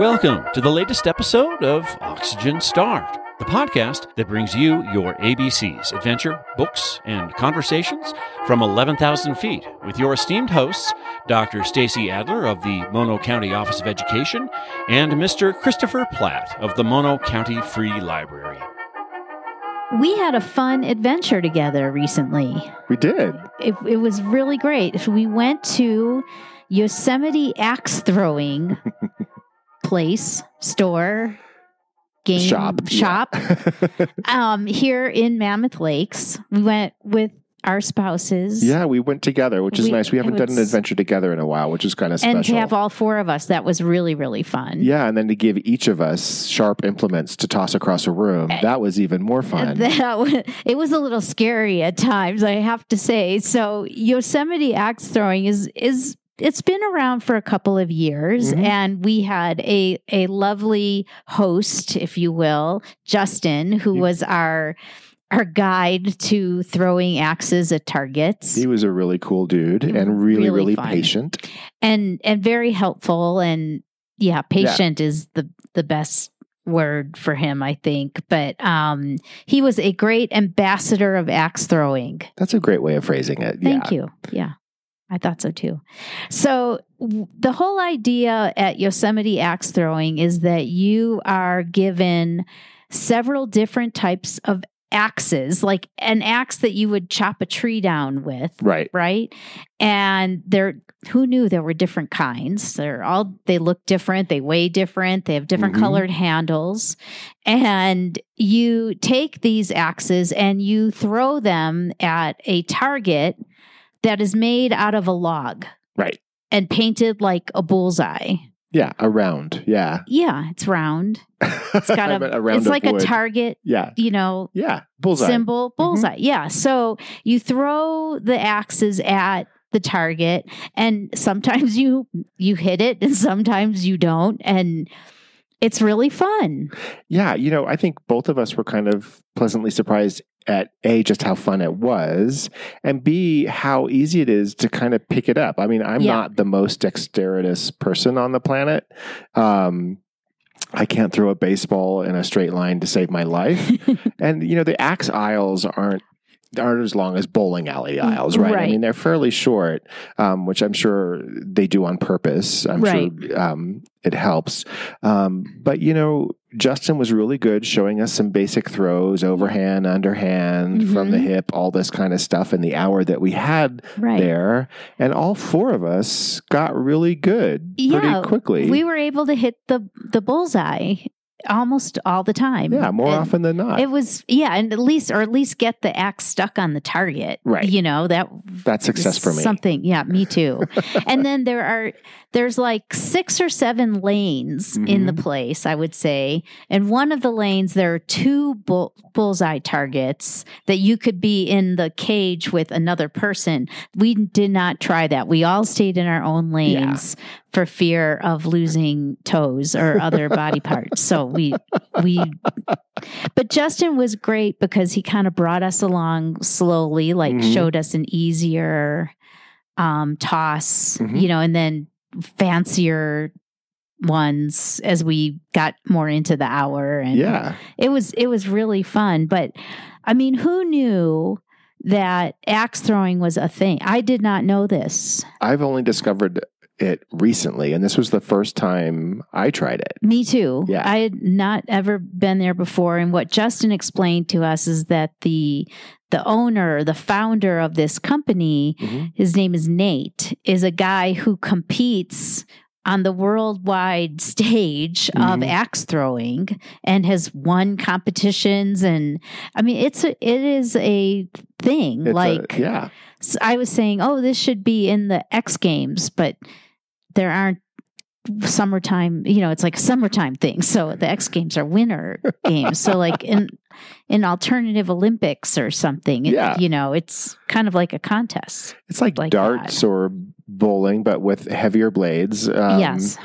Welcome to the latest episode of Oxygen Starved, the podcast that brings you your ABCs, adventure, books, and conversations from 11,000 feet with your esteemed hosts, Dr. Stacy Adler of the Mono County Office of Education and Mr. Christopher Platt of the Mono County Free Library. We had a fun adventure together recently. We did. It, it was really great. We went to Yosemite axe throwing place, store, game Shop, yeah. shop um, here in Mammoth Lakes. We went with our spouses. yeah, we went together, which is We- nice. We haven't done an adventure together in a while, which is kind of special. And to have all four of us, that was really, really fun. yeah, and then to give each of us sharp implements to toss across a room, that was even more fun. That it was a little scary at times, I have to say. So Yosemite axe throwing is is it's been around for a couple of years, Mhm. and we had a a lovely host, if you will, Justin, who was our our guide to throwing axes at targets, he was a really cool dude and really, Really really, patient. and and very helpful, and yeah, patient is the the best word for him i think but um he was a great ambassador of axe throwing That's a great way of phrasing it. Thank yeah. you. Yeah, I thought so too. So, w- the whole idea at Yosemite axe throwing is that you are given several different types of axes, like an axe that you would chop a tree down with. Right. Right. And there, who knew there were different kinds? They're all, they look different. They weigh different. They have different Mhm. colored handles. And you take these axes and you throw them at a target that is made out of a log Right. and painted like a bullseye. Yeah. Around. Yeah. Yeah, it's round. It's got a, a round it's like wood. a target, Yeah. you know, Yeah. Bullseye. symbol mm-hmm. bullseye. Yeah. So you throw the axes at the target and sometimes you you hit it and sometimes you don't and it's really fun. Yeah, you know, I think both of us were kind of pleasantly surprised at A, just how fun it was, and B, how easy it is to kind of pick it up. I mean, I'm Yeah. not the most dexterous person on the planet. Um, I can't throw a baseball in a straight line to save my life. and, you know, the axe aisles aren't. Aren't as long as bowling alley aisles, right? I mean, they're fairly short, um, which I'm sure they do on purpose. I'm Right. sure um, it helps. Um, but you know, Justin was really good showing us some basic throws, overhand, underhand, from the Mhm. hip, all this kind of stuff in the hour that we had right. there. And all four of us got really good Yeah, pretty quickly. We were able to hit the the bullseye almost all the time. yeah, more And often than not. It was yeah, and at least or at least get the axe stuck on the target. Right. You know, that That's success for me. Something, yeah, me too. and then there are there's like six or seven lanes in the Mhm. place, I would say. And one of the lanes there are two bull, bullseye targets that you could be in the cage with another person. We did not try that. We all stayed in our own lanes for fear of losing toes or other body parts. So we we but Justin was great because he kind of brought us along slowly, like Mhm. showed us an easier um toss, Mhm. you know, and then fancier ones as we got more into the hour and yeah. it was it was really fun but i mean who knew that axe throwing was a thing i did not know this I've only discovered it recently, and this was the first time I tried it. Me too. Yeah. I had not ever been there before. And what Justin explained to us is that the the owner, the founder of this company, Mhm. his name is Nate, is a guy who competes on the worldwide stage of Mhm. axe throwing and has won competitions and I mean it's a, it is a thing It's a- like yeah. I was saying, oh, this should be in the X Games, but there aren't summertime. You know, it's like summertime thing. So the X Games are winter games. So like in in alternative Olympics or something. it- Yeah. you know, it's kind of like a contest. It's like, like darts or bowling, but with heavier blades. Um, yes,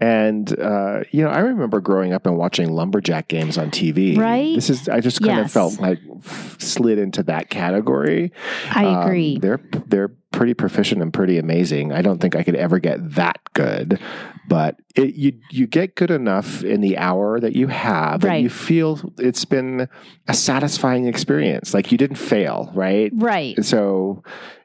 And uh, you know, I remember growing up and watching lumberjack games on TV. Right? This is I just kind Yes. of felt like slid into that category. I Um, agree. they're they're pretty proficient and pretty amazing. I don't think I could ever get that good, but it, you you get good enough in the hour that you have, Right. and you feel it's been a satisfying experience. Like you didn't fail, right? Right. And so,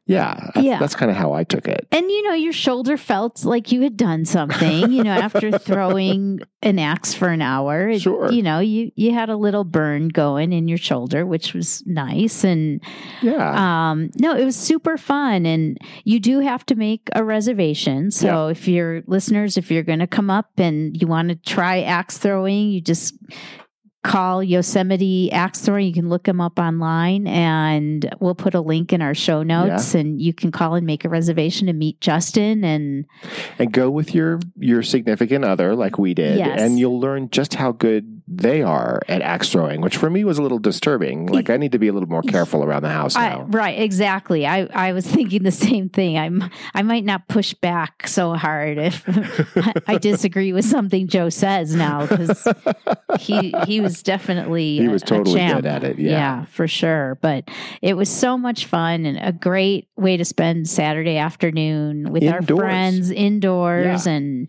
yeah, I- Yeah. that's kind of how I took it. And you know, your shoulder felt like you had done something, you know, after throwing an axe for an hour. It- Sure. You know, you you had a little burn going in your shoulder, which was nice. And Yeah, um no, it was super fun. And you do have to make a reservation. So if you're listeners, if you're gonna come up and you want to try axe throwing, you just call Yosemite Axe Throwing. You can look them up online and we'll put a link in our show notes and you can call and make a reservation to meet Justin and and go with your your significant other, like we did, Yes. and you'll learn just how good they are at axe throwing. Which for me was a little disturbing. Like I need to be a little more careful around the house I, now. right, exactly. I, I was thinking the same thing. I'm I might not push back so hard if I disagree with something Joe says now because he he was definitely He a- was totally good at it, yeah. for sure. But it was so much fun and a great way to spend Saturday afternoon with our friends indoors Yeah. and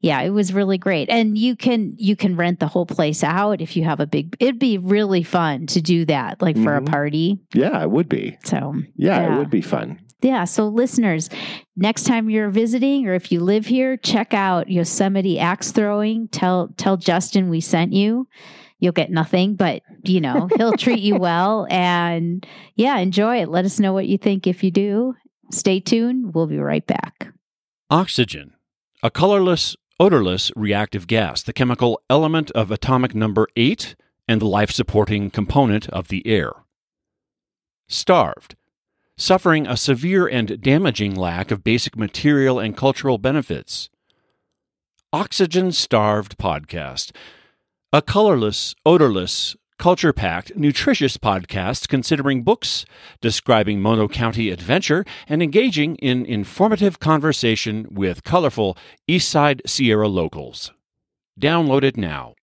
yeah, it was really great. And you can you can rent the whole place out if you have a big it'd be really fun to do that like for a Mhm. party. yeah, it would be. So Yeah, Yeah. it would be fun. yeah, so listeners, next time you're visiting or if you live here, check out Yosemite Axe Throwing. Tell tell Justin we sent you. You'll get nothing, but you know, he'll treat you well and yeah, enjoy it. Let us know what you think if you do. Stay tuned. We'll be right back. Oxygen, a colorless, odorless reactive gas, the chemical element of atomic number 8 and the life supporting component of the air. Starved, suffering a severe and damaging lack of basic material and cultural benefits. Oxygen Starved Podcast, a colorless, odorless, culture packed, nutritious podcast considering books, describing Mono County adventure, and engaging in informative conversation with colorful Eastside Sierra locals. Download it now.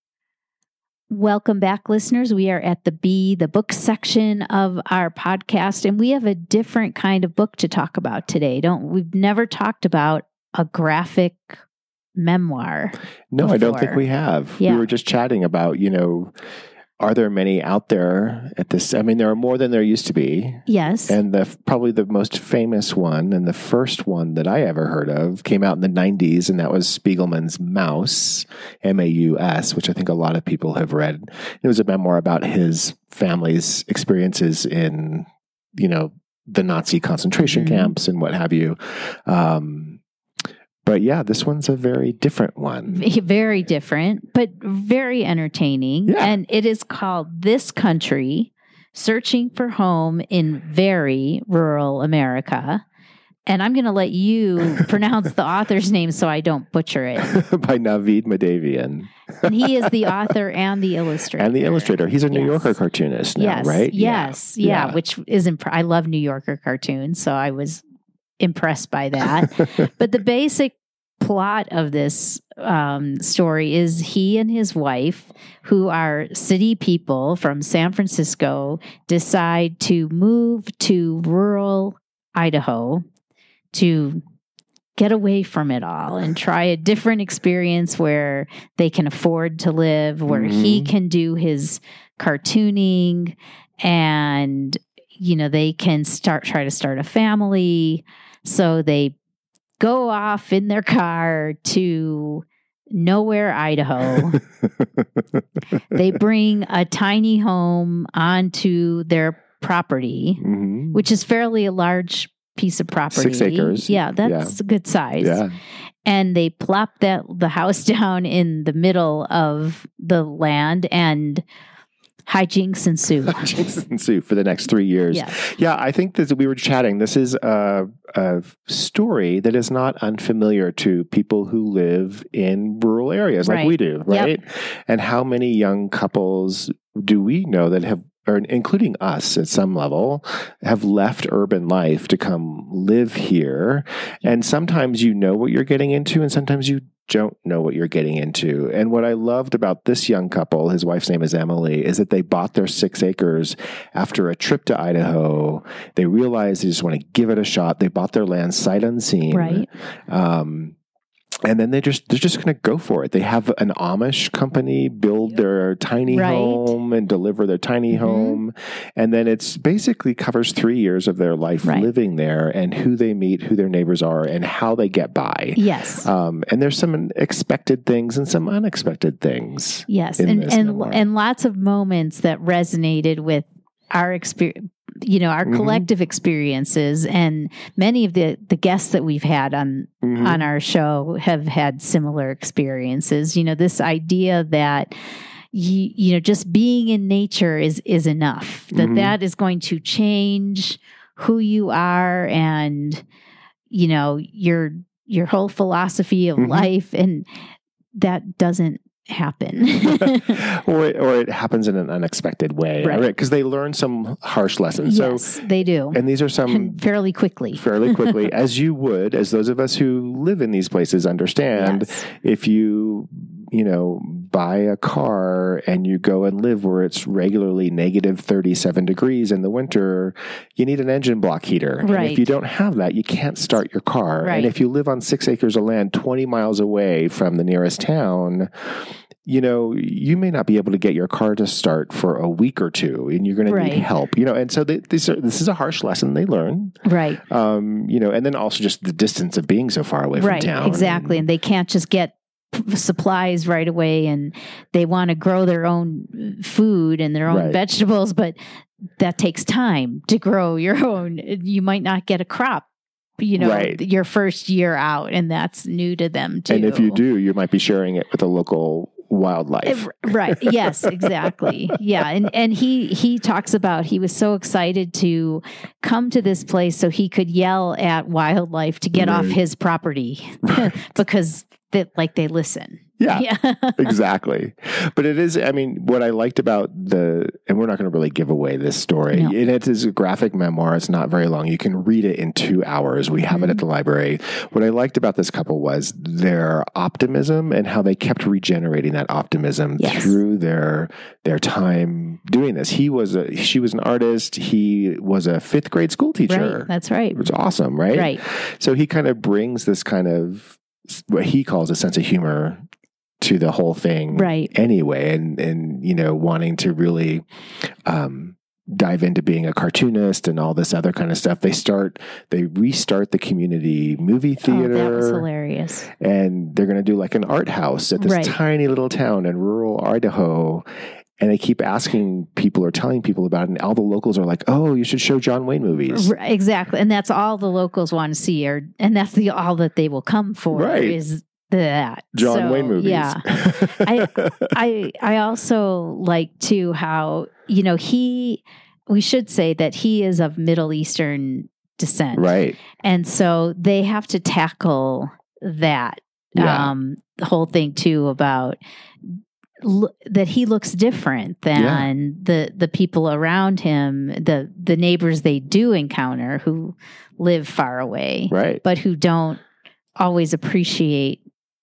Welcome back, listeners. We are at the B, the book section of our podcast, and we have a different kind of book to talk about today. Don't we've never talked about a graphic memoir. No, I don't think we have. Yeah. We were just chatting about, you know, are there many out there at this? I mean, there are more than there used to be. Yes. And the probably the most famous one and the first one that I ever heard of came out in the 90s, and that was Spiegelman's Maus, M A U S, which I think a lot of people have read. It was a memoir about his family's experiences in, you know, the Nazi concentration Mhm. camps and what have you. Um, but yeah, this one's a very different one. Very different, but very entertaining. Yeah. And it is called This Country Searching for Home in Very Rural America. And I'm going to let you pronounce the author's name so I don't butcher it. by Navied Mahdavian And he is the author and the illustrator. and the illustrator. He's a New Yes. Yorker cartoonist now, yes, right? Yes, yeah, which is imp- I love New Yorker cartoons, so I was impressed by that. but the basic plot of this um, story is he and his wife, who are city people from San Francisco, decide to move to rural Idaho to get away from it all and try a different experience where they can afford to live, where he Mhm. can do his cartooning and you know they can start try to start a family so they go off in their car to nowhere idaho they bring a tiny home onto their property Mhm. which is fairly a large piece of property Six acres. yeah that's a good size yeah. and they plop that the house down in the middle of the land and hijinks ensue Jason Sue for the next three years. yeah Yeah, I think that we were chatting. This is a, a story that is not unfamiliar to people who live in rural areas like Right. we do, right? And how many young couples do we know that have, or including us at some level, have left urban life to come live here? And sometimes you know what you're getting into, and sometimes you don't know what you're getting into. And what I loved about this young couple, his wife's name is Emily, is that they bought their six acres after a trip to Idaho. They realized they just want to give it a shot. They bought their land sight unseen. right Um, and then they just they're just going to go for it. They have an Amish company build their tiny Right. home and deliver their tiny Mhm. home, and then it's basically covers three years of their life Right. living there and who they meet, who their neighbors are, and how they get by. Yes. Um, and there's some expected things and some unexpected things. Yes, and and memoir. and lots of moments that resonated with our experience, you know, our Mhm. collective experiences, and many of the the guests that we've had on Mhm. on our show have had similar experiences. You know, this idea that you, you know just being in nature is is enough. That Mhm. that is going to change who you are and you know your your whole philosophy of Mhm. life and that doesn't happen. or it, or it happens in an unexpected way, Right. right? Because they learn some harsh lessons. yes, they do. And these are some fairly quickly. fairly quickly, as you would, as those of us who live in these places understand. Yes. If you, you know, buy a car and you go and live where it's regularly negative 37 degrees in the winter, you need an engine block heater. And Right. if you don't have that, you can't start your car. Right. And if you live on six acres of land 20 miles away from the nearest town, you know, you may not be able to get your car to start for a week or two, and you're going to need help. You know, and so they, these are, this is a harsh lesson they learn. Right. Um, you know, and then also just the distance of being so far away right. from town. Exactly. And they can't just get supplies right away and they want to grow their own food and their own Right. vegetables, but that takes time to grow your own. You might not get a crop. You know, Right. your first year out, and that's new to them too. And if you do, you might be sharing it with a local wildlife. Right yes exactly yeah and and he he talks about he was so excited to come to this place so he could yell at wildlife to get off his property because that like they listen Yeah. yeah exactly. But it is, I mean, what I liked about the, and we're not going to really give away this story. No. And it is a graphic memoir. It's not very long. You can read it in two hours. We have it Mm-hmm. at the library. What I liked about this couple was their optimism and how they kept regenerating that optimism Yes. through their their time doing this. He was a, she was an artist. He was a fifth grade school teacher. right that's right is awesome, right? right So he kind of brings this kind of what he calls a sense of humor to the whole thing, Right. Anyway, and and you know, wanting to really um, dive into being a cartoonist and all this other kind of stuff. They start, they restart the community movie oh, that was theater, hilarious and they're going to do like an art house at this Right. tiny little town in rural Idaho. And they keep asking people or telling people about it, and all the locals are like, "Oh, you should show John Wayne movies." Exactly and that's all the locals want to see or and that's the all that they will come for Right. is that John So, Wayne movies. yeah I I also like too how you know he we should say that he is of Middle Eastern descent, right. And so they have to tackle that Yeah. um, whole thing too about that he looks different than the the people around him, the the neighbors they do encounter who live far away, Right. but who don't always appreciate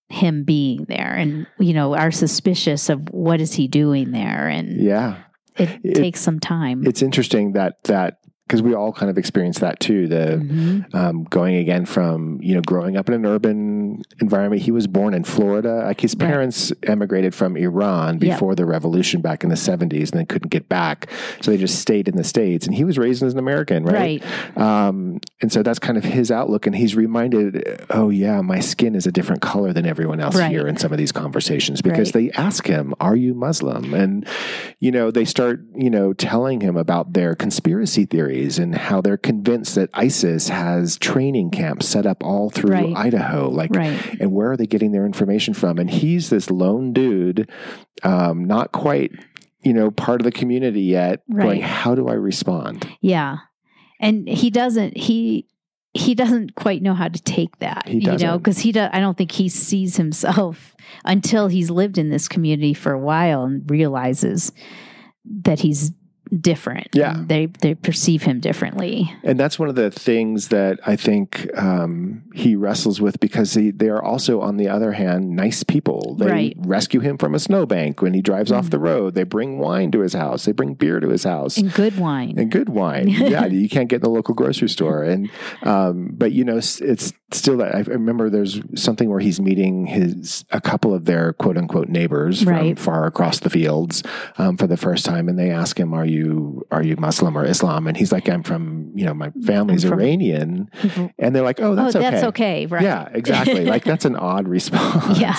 him being there and you know are suspicious of what is he doing there and Yeah. it, It- takes some time It's interesting that that because we all kind of experience that too. The Mhm. um, going again from you know growing up in an urban environment. He was born in Florida. Like his Right. parents emigrated from Iran Yep. before the revolution back in the seventies, and they couldn't get back, so they just stayed in the states. And he was raised as an American, right? right Um, and so that's kind of his outlook. And he's reminded, oh, yeah, my skin is a different color than everyone else Right. here in some of these conversations because Right. they ask him, are you Muslim? And, you know, they start, you know, telling him about their conspiracy theories and how they're convinced that ISIS has training camps set up all through Right. Idaho. Like, right and where are they getting their information from? And he's this lone dude, um, not quite, you know, part of the community yet. Right. Going, how do I respond? Yeah. And he doesn't he he doesn't quite know how to take that. He you know, because he does I don't think he sees himself until he's lived in this community for a while and realizes that he's different. Yeah. They they perceive him differently. And that's one of the things that I think um, he wrestles with because he, they are also, on the other hand, nice people. They Right. rescue him from a snowbank when he drives off Mhm. the road. They bring wine to his house. They bring beer to his house. And good wine. And good wine, yeah, you can't get in the local grocery store. And um, but you know, it's still that I remember there's something where he's meeting his a couple of their quote unquote neighbors Right. from far across the fields um, for the first time, and they ask him, "Are you are you Muslim or Islam?" And he's like, "I'm from you know my family's from- Iranian," and they're like, "Oh, that's oh, okay." that's okay, right? Yeah, exactly. like that's an odd response. Yeah.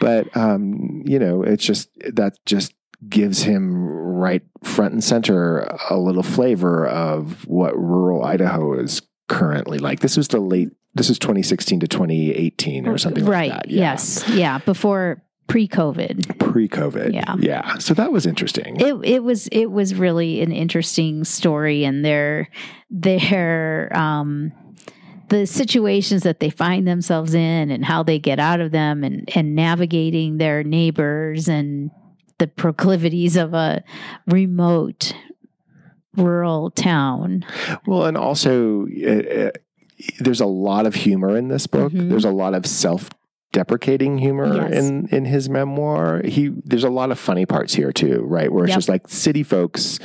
But um, you know, it's just that just gives him right front and center a little flavor of what rural Idaho is currently like. This was the late this is 2016 to 2018 or something right. like that. Yeah. Yes. Yeah. Before pre-COVID. Pre-COVID. Yeah. Yeah. So that was interesting. It it was it was really an interesting story and their their um the situations that they find themselves in and how they get out of them and and navigating their neighbors and the proclivities of a remote rural town. Well, and also, uh, uh, there's a lot of humor in this book. Mhm. There's a lot of self deprecating humor Yes. in in his memoir. He there's a lot of funny parts here too, right? Where it's Yep. just like city folks,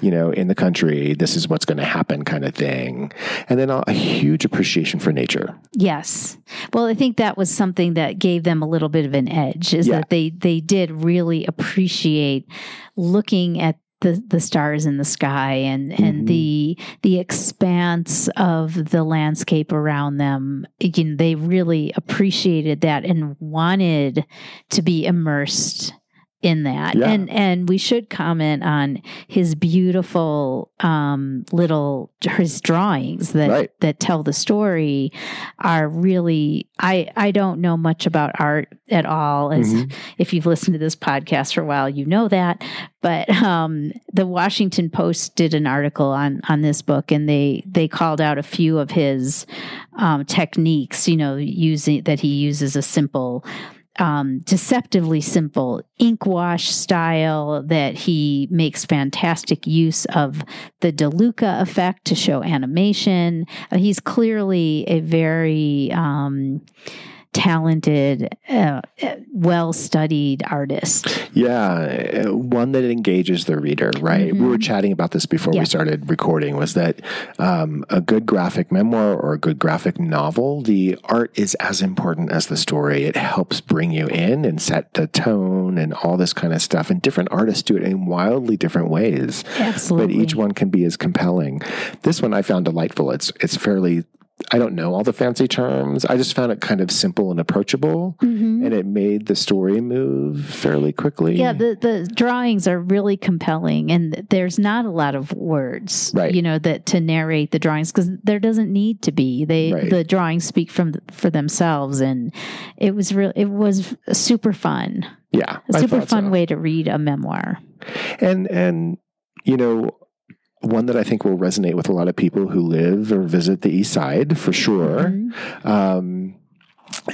you know, in the country, this is what's going to happen kind of thing. And then a, a huge appreciation for nature. Yes. Well, I think that was something that gave them a little bit of an edge is Yeah. that they they did really appreciate looking at the, the stars in the sky and, and Mhm. the the expanse of the landscape around them. Again, they really appreciated that and wanted to be immersed in that. Yeah. And and we should comment on his beautiful um, little his drawings that Right. that tell the story are really I I don't know much about art at all as Mhm. if you've listened to this podcast for a while you know that but um, the Washington Post did an article on on this book and they they called out a few of his um, techniques you know using that he uses a simple um, deceptively simple ink wash style that he makes fantastic use of the DeLuca effect to show animation. Uh, he's clearly a very um, talented, uh, well studied artist. Yeah, one that engages the reader, right? We were Mhm. chatting about this before Yeah. we started recording. Was that um, a good graphic memoir or a good graphic novel? The art is as important as the story. It helps bring you in and set the tone and all this kind of stuff. And different artists do it in wildly different ways, Absolutely. but each one can be as compelling. This one I found delightful. It's it's fairly. I don't know all the fancy terms. I just found it kind of simple and approachable, Mhm. and it made the story move fairly quickly. Yeah, the, the drawings are really compelling, and there's not a lot of words, Right. you know, that to narrate the drawings because there doesn't need to be. They Right. the drawings speak from for themselves, and it was real. It was super fun, Yeah, a super fun so. way to read a memoir. And and you know, one that I think will resonate with a lot of people who live or visit the East Side for sure. Mhm. Um,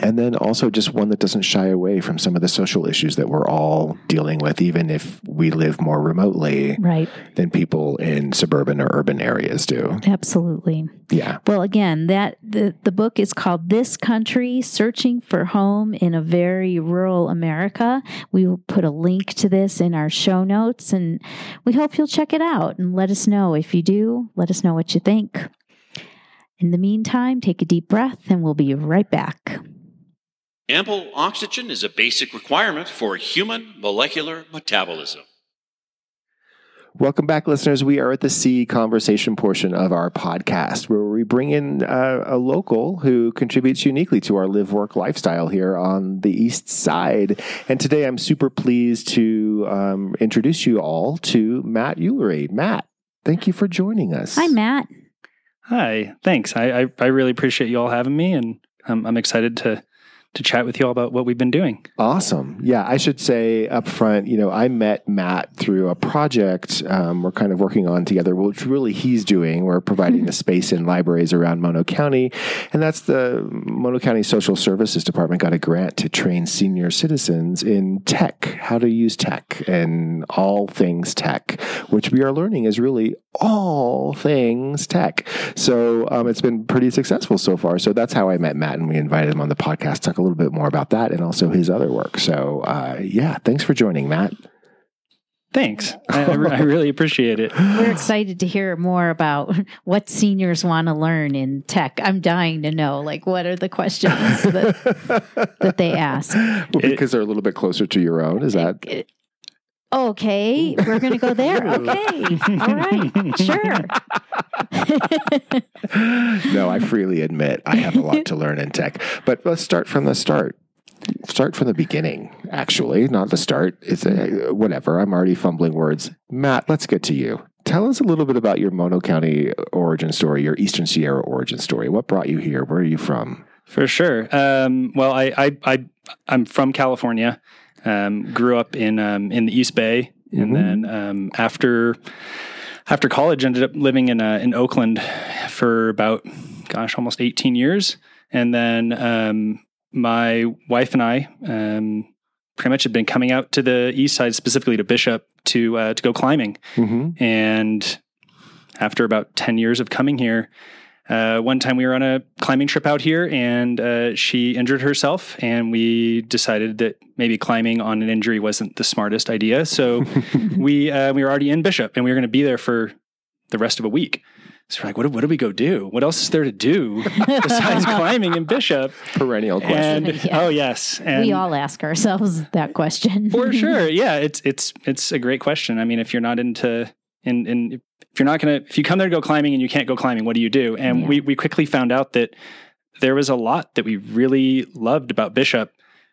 and then also just one that doesn't shy away from some of the social issues that we're all dealing with, even if we live more remotely Right, than people in suburban or urban areas do. absolutely. Yeah. Well, again, that the, the book is called This Country Searching for Home in a Very Rural America. We will put a link to this in our show notes and we hope you'll check it out and let us know. If you do, let us know what you think. In the meantime, take a deep breath and we'll be right back. Ample oxygen is a basic requirement for human molecular metabolism. Welcome back, listeners. We are at the C conversation portion of our podcast where we bring in uh, a local who contributes uniquely to our live work lifestyle here on the East Side. And today I'm super pleased to um, introduce you all to Matt Ulery. Matt, thank you for joining us. Hi, Matt. Hi, thanks. I, I, I really appreciate you all having me, and I'm, I'm excited to to chat with you all about what we've been doing. Awesome. Yeah, I should say up front, you know, I met Matt through a project um, we're kind of working on together, which really he's doing. We're providing the space in libraries around Mono County. And that's the Mono County Social Services Department got a grant to train senior citizens in tech, how to use tech and all things tech, which we are learning is really all things tech. So um, it's been pretty successful so far. So that's how I met Matt, and we invited him on the podcast talk a little bit more about that and also his other work. So uh, yeah, thanks for joining, Matt. Thanks. I, I, I really appreciate it. We're excited to hear more about what seniors want to learn in tech. I'm dying to know, like, what are the questions that, that they ask? Well, because they're a little bit closer to your own. Is that Okay, we're going to go there. Okay, all right, sure. no, I freely admit I have a lot to learn in tech. But let's start from the start. Start from the beginning, actually, not the start. It's a, whatever. I'm already fumbling words. Matt, let's get to you. Tell us a little bit about your Mono County origin story, your Eastern Sierra origin story. What brought you here? Where are you from? For sure. Um, well, I, I, I, I'm from California. Um, grew up in um, in the East Bay, and Mhm. then um, after after college, ended up living in uh, in Oakland for about gosh, almost 18 years. And then um, my wife and I um, pretty much had been coming out to the east side, specifically to Bishop, to uh, to go climbing. Mm-hmm. And after about 10 years of coming here, uh, one time we were on a climbing trip out here and uh, she injured herself. And we decided that maybe climbing on an injury wasn't the smartest idea. So we, uh, we were already in Bishop and we were going to be there for the rest of a week. So we're like, what, do- what do we go do? What else is there to do besides climbing in Bishop? Perennial question. And Yeah. oh, yes. And we all ask ourselves that question for sure. Yeah, it's it's it's a great question. I mean, if you're not into in in if you're not gonna if you come there to go climbing and you can't go climbing, what do you do? And we we quickly found out that there was a lot that we really loved about Bishop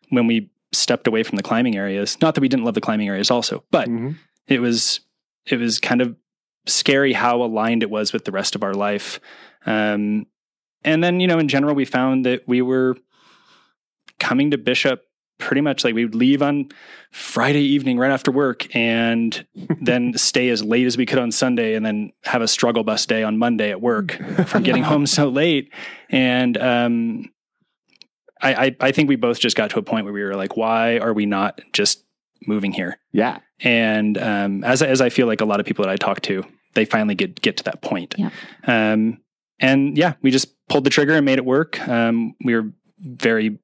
when we stepped away from the climbing areas. Not that we didn't love the climbing areas also, but Mhm. it was it was kind of scary how aligned it was with the rest of our life. Um, and then you know, in general, we found that we were coming to Bishop pretty much like we would leave on Friday evening right after work and then stay as late as we could on Sunday and then have a struggle bus day on Monday at work from getting home so late. And um, I, I I think we both just got to a point where we were like, why are we not just moving here? Yeah. And um, as as I feel like a lot of people that I talk to, they finally get get to that point. Yeah. Um, and yeah, we just pulled the trigger and made it work. Um, we were very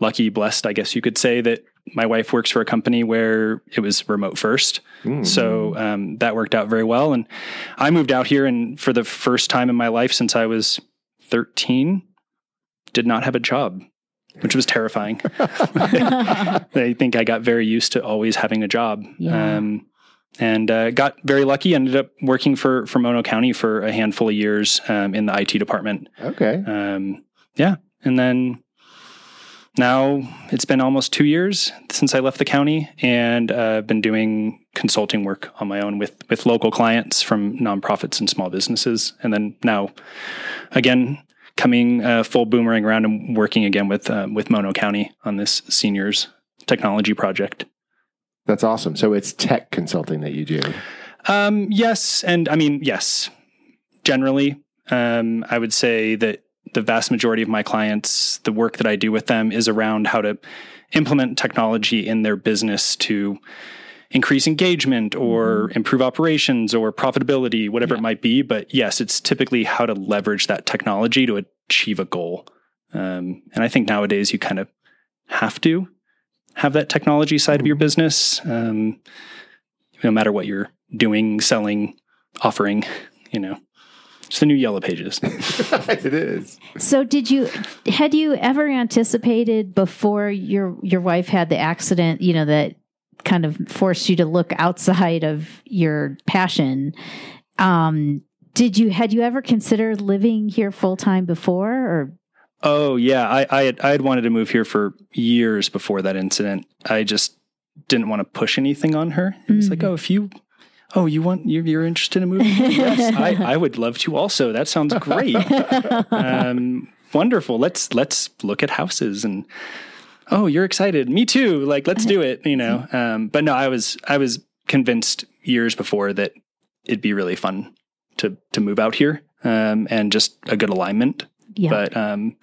lucky, blessed, I guess you could say, that my wife works for a company where it was remote first. Mm. So um, that worked out very well. And I moved out here, and for the first time in my life since I was 13, did not have a job, which was terrifying. I think I got very used to always having a job. Yeah. Um, and uh, got very lucky. Ended up working for for Mono County for a handful of years um, in the IT department. Okay. Um, yeah, and then now it's been almost two years since I left the county, and uh, I've been doing consulting work on my own with with local clients from nonprofits and small businesses, and then now again coming uh, full boomerang around and working again with uh, with Mono County on this seniors technology project. That's awesome. So it's tech consulting that you do. Um, yes, and I mean yes. Generally, um, I would say that the vast majority of my clients, the work that I do with them, is around how to implement technology in their business to increase engagement or improve operations or profitability, whatever it might be. But yes, it's typically how to leverage that technology to achieve a goal. Um, and I think nowadays you kind of have to have that technology side of your business, um, no matter what you're doing, selling, offering. You know, it's the new Yellow Pages. it is. So did you had you ever anticipated before your your wife had the accident, you know, that kind of forced you to look outside of your passion? Um did you had you ever considered living here full time before or Oh yeah, I I had, I had wanted to move here for years before that incident. I just didn't want to push anything on her. It was like, oh, if you, oh, you want you're, you're interested in moving? here? yes, I, I would love to. Also, that sounds great. um, wonderful. Let's let's look at houses and. Oh, you're excited. Me too. Like, let's do it. You know. Um, but no, I was I was convinced years before that it'd be really fun to to move out here um, and just a good alignment. yeah. But um,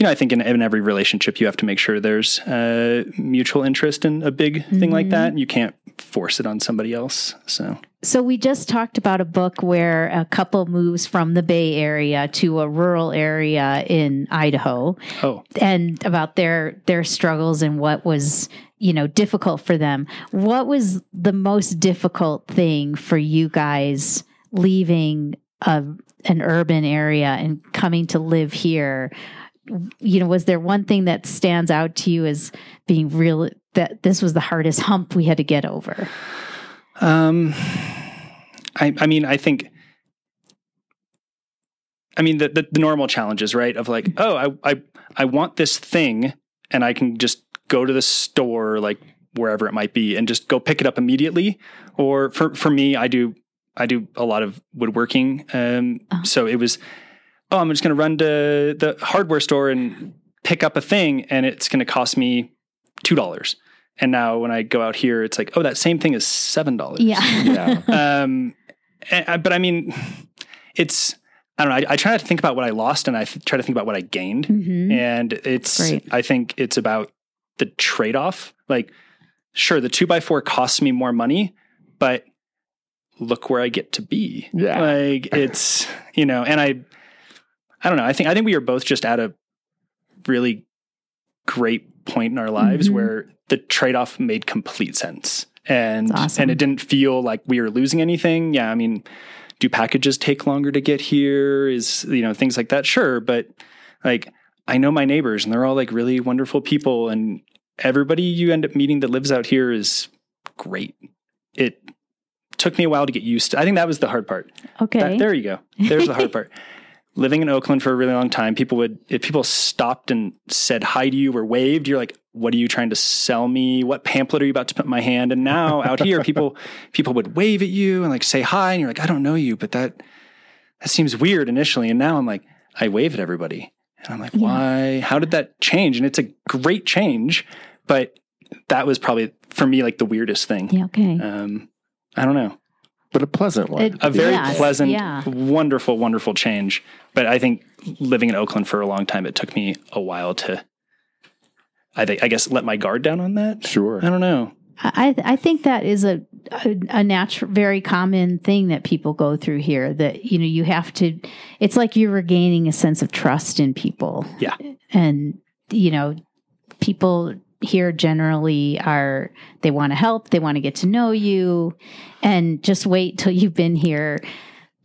you know, I think in, in every relationship, you have to make sure there's uh, mutual interest in a big thing like that, you can't force it on somebody else. So So we just talked about a book where a couple moves from the Bay Area to a rural area in Idaho oh and about their their struggles and what was you know, difficult for them. What was the most difficult thing for you guys leaving a, an urban area and coming to live here? You know, was there one thing that stands out to you as being real that this was the hardest hump we had to get over? Um, I, I mean, I think, I mean, the, the, the normal challenges, right? Of like, oh, I, I, I want this thing and I can just go to the store, like wherever it might be and just go pick it up immediately. Or for, for me, I do, I do a lot of woodworking. Um, Oh. so it was, oh, I'm just going to run to the hardware store and pick up a thing and it's going to cost me $2. And now when I go out here, it's like, oh, that same thing is $7 Yeah. Yeah. um, and, but I mean, it's I don't know. I, I try to think about what I lost, and I th- try to think about what I gained. hmm And it's Great. I think it's about the trade off. Like, sure, the two by four costs me more money, but look where I get to be. Yeah. like it's you know, and I I don't know. I think I think we are both just at a really great point in our lives Mhm. where the trade off made complete sense. And awesome. and it didn't feel like we were losing anything. Yeah, I mean, do packages take longer to get here? Is you know, things like that. Sure, but like I know my neighbors and they're all like really wonderful people and everybody you end up meeting that lives out here is great. It took me a while to get used to. I think that was the hard part. Okay. That, there you go. There's the hard part. Living in Oakland for a really long time, people would if people stopped and said hi to you or waved, you're like, "What are you trying to sell me? What pamphlet are you about to put in my hand?" And now out here, people people would wave at you and like say hi, and you're like, "I don't know you," but that that seems weird initially. And now I'm like, I wave at everybody, and I'm like, Yeah. "Why? How did that change?" And it's a great change, but that was probably for me like the weirdest thing. yeah. Okay. Um, I don't know but a pleasant one. It- a very Yes, pleasant, yeah. wonderful, wonderful change. But I think living in Oakland for a long time, it took me a while to, I think, I guess, let my guard down on that. sure. I don't know. I I think that is a a, a natural, very common thing that people go through here. That you know you have to. It's like you're regaining a sense of trust in people. Yeah. and you know, people here generally are they want to help, they want to get to know you, and just wait till you've been here.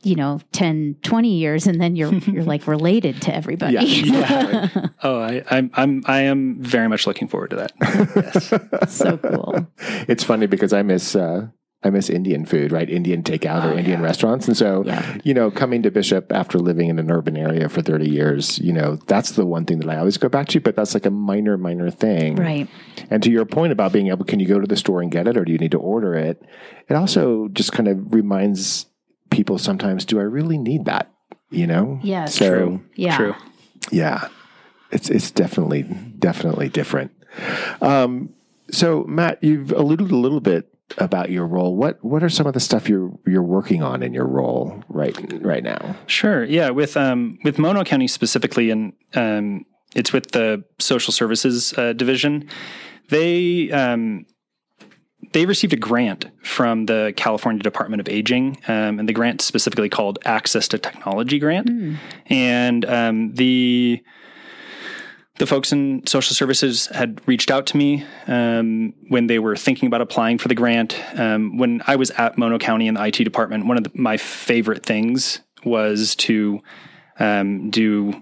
You know, 10, 20 years, and then you're you're like related to everybody. Yeah. Yeah. Oh, I, I'm, I'm, I am very much looking forward to that. Yes. so cool. it's funny because I miss uh, I miss Indian food, right? Indian takeout or Oh, Indian yeah. restaurants, and so Yeah. you know, coming to Bishop after living in an urban area for thirty years, you know, that's the one thing that I always go back to. But that's like a minor, minor thing, Right. And to your point about being able, can you go to the store and get it, or do you need to order it? It also just kind of reminds people sometimes, do I really need that? You know? Yes. So True. Yeah. True. yeah, it's it's definitely definitely different. Um, so Matt, you've alluded a little bit about your role. What what are some of the stuff you're you're working on in your role right right now? Sure. Yeah. With um, with Mono County specifically, and um, it's with the social services uh, division. They um, they received a grant from the California Department of Aging, um, and the grant specifically called Access to Technology Grant. And um, the the folks in social services had reached out to me um, when they were thinking about applying for the grant. Um, when I was at Mono County in the IT department, one of the, my favorite things was to um, do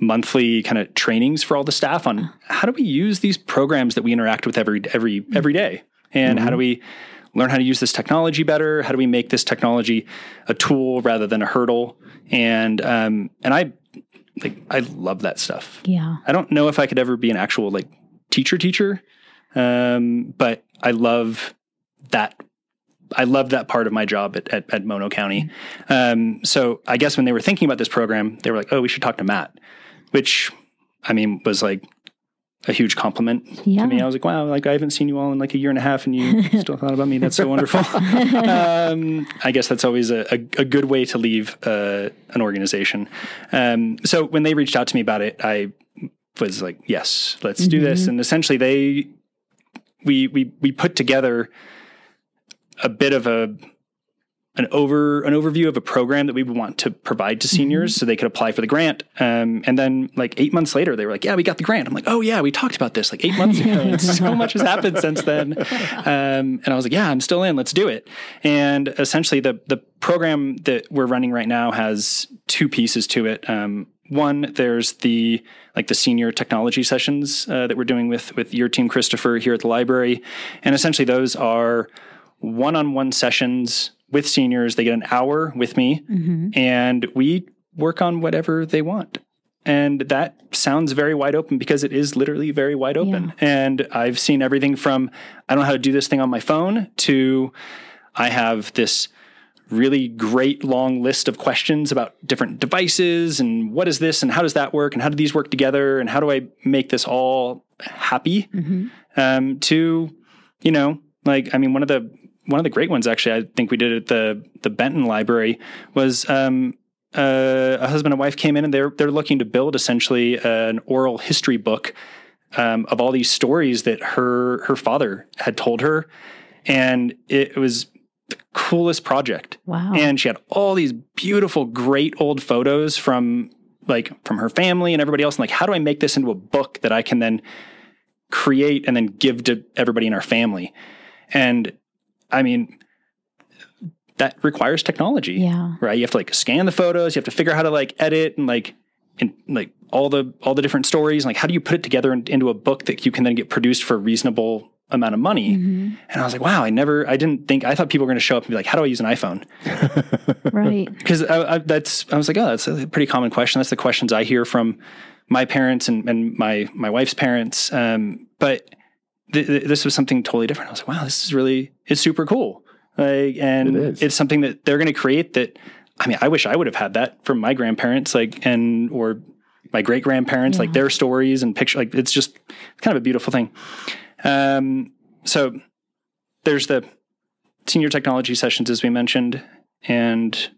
monthly kind of trainings for all the staff on how do we use these programs that we interact with every every every day, and how do we learn how to use this technology better? How do we make this technology a tool rather than a hurdle? And um, and I like I love that stuff. Yeah. I don't know if I could ever be an actual like teacher teacher, um, but I love that. I love that part of my job at, at, at Mono County. Um, so I guess when they were thinking about this program, they were like, "Oh, we should talk to Matt," which I mean was like a huge compliment Yeah. to me. I was like, "Wow, like I haven't seen you all in like a year and a half, and you still thought about me. That's so wonderful." um, I guess that's always a, a, a good way to leave uh, an organization. Um, so when they reached out to me about it, I was like, "Yes, let's do this." And essentially, they we we we put together a bit of a an over an overview of a program that we would want to provide to seniors Mm-hmm. so they could apply for the grant. Um, and then like eight months later, they were like, "Yeah, we got the grant." I'm like, "Oh yeah, we talked about this like eight months ago." and so much has happened since then. Um, and I was like, "Yeah, I'm still in. Let's do it." And essentially, the the program that we're running right now has two pieces to it. Um, one, there's the like the senior technology sessions uh, that we're doing with with your team, Christopher, here at the library, and essentially those are one-on-one sessions with seniors. They get an hour with me, and we work on whatever they want. And that sounds very wide open because it is literally very wide open. And I've seen everything from I don't know how to do this thing on my phone to I have this really great long list of questions about different devices and what is this and how does that work and how do these work together and how do I make this all happy um, to you know like I mean one of the one of the great ones actually I think we did at the the Benton Library was um, uh, a husband and wife came in and they're they're looking to build essentially an oral history book um, of all these stories that her her father had told her, and it was the coolest project. Wow. And she had all these beautiful, great old photos from like from her family and everybody else. And like, how do I make this into a book that I can then create and then give to everybody in our family? And I mean, that requires technology Yeah. right? You have to like scan the photos. You have to figure out how to like edit and like and like all the all the different stories. Like how do you put it together in, into a book that you can then get produced for a reasonable amount of money? And I was like, wow, I never, I didn't think, I thought people were going to show up and be like, how do I use an iPhone? right. Because I, I, that's, I was like, oh, that's a pretty common question. That's the questions I hear from my parents and, and my my wife's parents. Um, but th- th- this was something totally different. I was like, wow, this is really, it's super cool. Like, and It is. it's something that they're going to create that. I mean, I wish I would have had that from my grandparents, like, and or my great grandparents, like their stories and picture. Like, it's just kind of a beautiful thing. Um, so there's the senior technology sessions, as we mentioned, and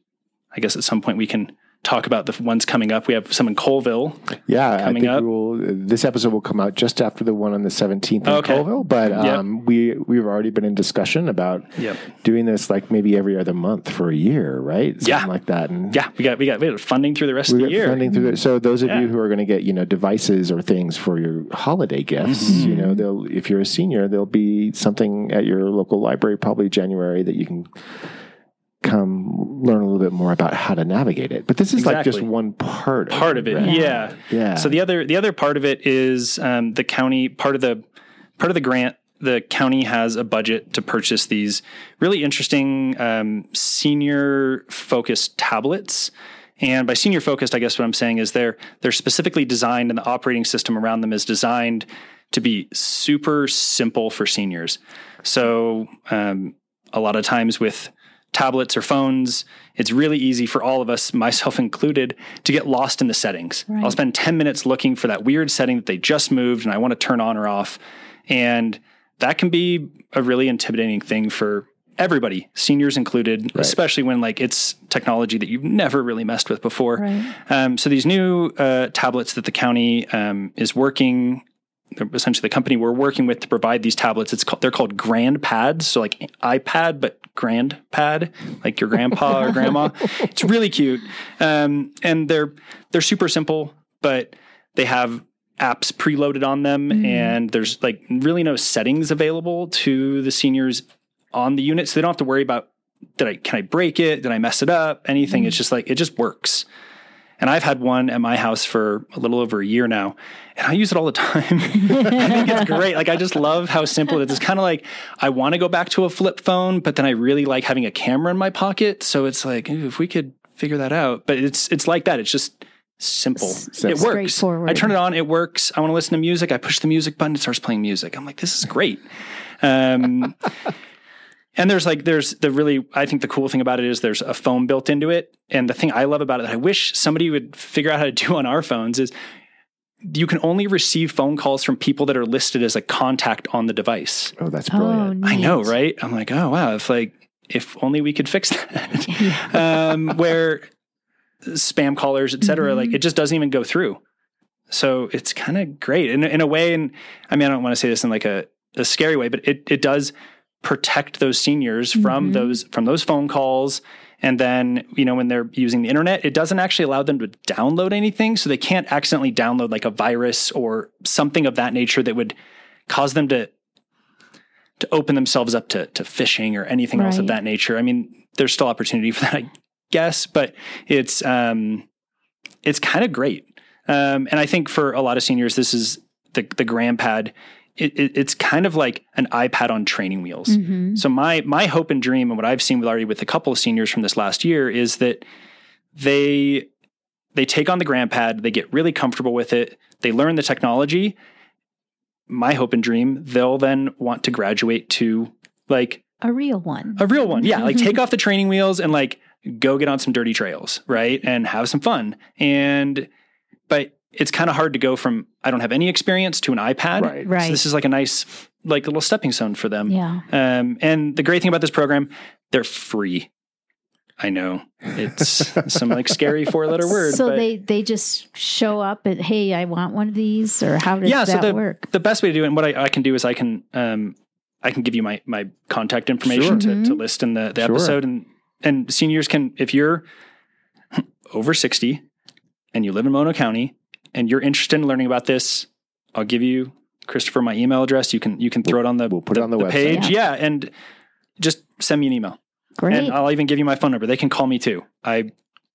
I guess at some point we can talk about the ones coming up. We have some in Coleville. Yeah, coming up. We'll, this episode will come out just after the one on the 17th in Okay. Coleville. But Yep. um, we we've already been in discussion about Yep. doing this like maybe every other month for a year, right? Something Yeah. like that. And Yeah, we got we got we got funding through the rest of the year. funding through it. So those of Yeah. you who are going to get you know devices or things for your holiday gifts, you Mm-hmm. know, they'll if you're a senior, there'll be something at your local library probably January that you can come learn a little bit more about how to navigate it. But this is like just one part Part of it, right? yeah. Yeah. So the other the other part of it is um, the county part of the part of the grant. The county has a budget to purchase these really interesting um, senior focused tablets. And by senior focused, I guess what I'm saying is they're they're specifically designed, and the operating system around them is designed to be super simple for seniors. So um, a lot of times with tablets or phones, it's really easy for all of us, myself included, to get lost in the settings. Right. I'll spend 10 minutes looking for that weird setting that they just moved and I want to turn on or off. And that can be a really intimidating thing for everybody, seniors included, especially when like it's technology that you've never really messed with before. Right. Um, so these new uh, tablets that the county um, is working, essentially the company we're working with to provide these tablets. It's called they're called GrandPads, so like iPad but Grand Pad, like your grandpa or grandma. It's really cute, um, and they're they're super simple, but they have apps preloaded on them, and there's like really no settings available to the seniors on the unit, so they don't have to worry about did I can I break it? Did I mess it up? Anything? It's just like it just works. And I've had one at my house for a little over a year now, and I use it all the time. I think it's great. Like I just love how simple it is. It's kind of like I want to go back to a flip phone, but then I really like having a camera in my pocket. So it's like ooh, if we could figure that out. But it's it's like that. It's just simple. It works. I turn it on. It works. I want to listen to music. I push the music button. It starts playing music. I'm like, this is great. Um, and there's like there's the really I think the cool thing about it is there's a phone built into it. And the thing I love about it that I wish somebody would figure out how to do on our phones is you can only receive phone calls from people that are listed as a contact on the device. Oh, that's Oh, brilliant. I know, right? I'm like, oh wow, if like if only we could fix that. um, where spam callers, et cetera, like it just doesn't even go through. So it's kind of great in, in a way. And I mean, I don't want to say this in like a, a scary way, but it, it does protect those seniors from Mhm. those from those phone calls. And then, you know, when they're using the internet, it doesn't actually allow them to download anything. So they can't accidentally download like a virus or something of that nature that would cause them to to open themselves up to to phishing or anything else of that nature. I mean, there's still opportunity for that, I guess, but it's um it's kind of great. Um, and I think for a lot of seniors, this is the the GrandPad. It, it, it's kind of like an iPad on training wheels. Mhm. So my my hope and dream, and what I've seen with already with a couple of seniors from this last year, is that they they take on the GrandPad, they get really comfortable with it, they learn the technology. My hope and dream, they'll then want to graduate to like A real one. a real one. Yeah, like take off the training wheels and like go get on some dirty trails, right? And have some fun. And but it's kind of hard to go from I don't have any experience to an iPad. Right. Right. So this is like a nice like a little stepping stone for them. Yeah. Um, and the great thing about this program, they're free. I know it's some like scary four letter word. So but they they just show up and hey, I want one of these, or how does yeah. that So the work? the best way to do it, and what I, I can do is I can um, I can give you my my contact information Sure. to, to Mhm. list in the, the Sure. episode, and and seniors can if you're over sixty and you live in Mono County and you're interested in learning about this, I'll give you Christopher my email address. You can you can throw it on the We'll put it on the website. page. Yeah. and just send me an email. Great. And I'll even give you my phone number. They can call me too. I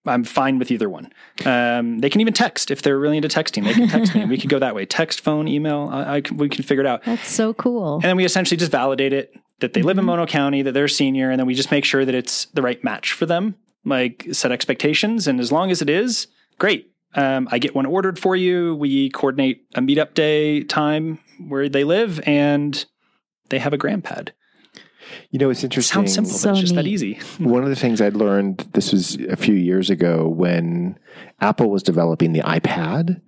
I'm fine with either one. Um, they can even text if they're really into texting. They can text me. We could go that way: text, phone, email. I, I we can figure it out. That's so cool. And then we essentially just validate it that they live in Mhm. Mono County, that they're a senior, and then we just make sure that it's the right match for them. Like set expectations, and as long as it is, great. Um, I get one ordered for you. We coordinate a meetup day time where they live, and they have a GrandPad. You know, it's It interesting. sounds simple, So but it's just that easy. One of the things I'd learned, this was a few years ago when Apple was developing the iPad.